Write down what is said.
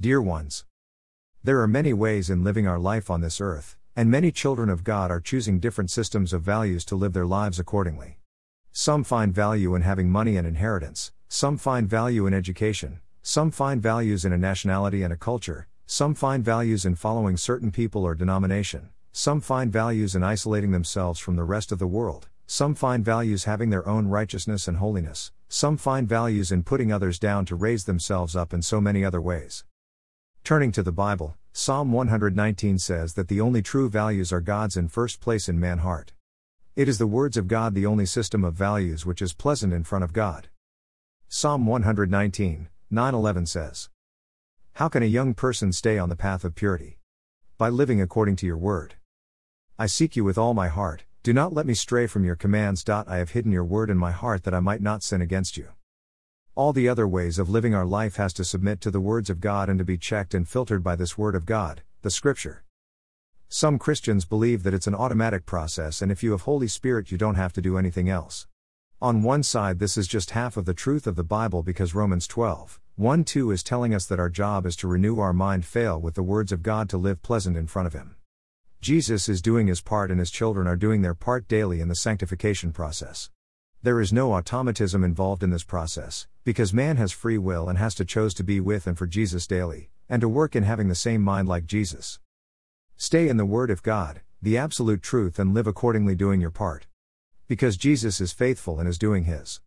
Dear ones, there are many ways in living our life on this earth, and many children of God are choosing different systems of values to live their lives accordingly. Some find value in having money and inheritance, some find value in education, some find values in a nationality and a culture, some find values in following certain people or denomination, some find values in isolating themselves from the rest of the world, some find values having their own righteousness and holiness, some find values in putting others down to raise themselves up in so many other ways. Turning to the Bible, Psalm 119 says that the only true values are God's in first place in man heart. It is the words of God the only system of values which is pleasant in front of God. Psalm 119, 911 says, How can a young person stay on the path of purity? By living according to your word. I seek you with all my heart, do not let me stray from your commands. I have hidden your word in my heart that I might not sin against you. All the other ways of living our life has to submit to the words of God and to be checked and filtered by this word of God, the scripture. Some Christians believe that it's an automatic process and if you have Holy Spirit you don't have to do anything else. On one side this is just half of the truth of the Bible because Romans 12, 1 2 is telling us that our job is to renew our mind fail with the words of God to live pleasant in front of him. Jesus is doing his part and his children are doing their part daily in the sanctification process. There is no automatism involved in this process, because man has free will and has to choose to be with and for Jesus daily, and to work in having the same mind like Jesus. Stay in the Word of God, the absolute truth, and live accordingly doing your part. Because Jesus is faithful and is doing his.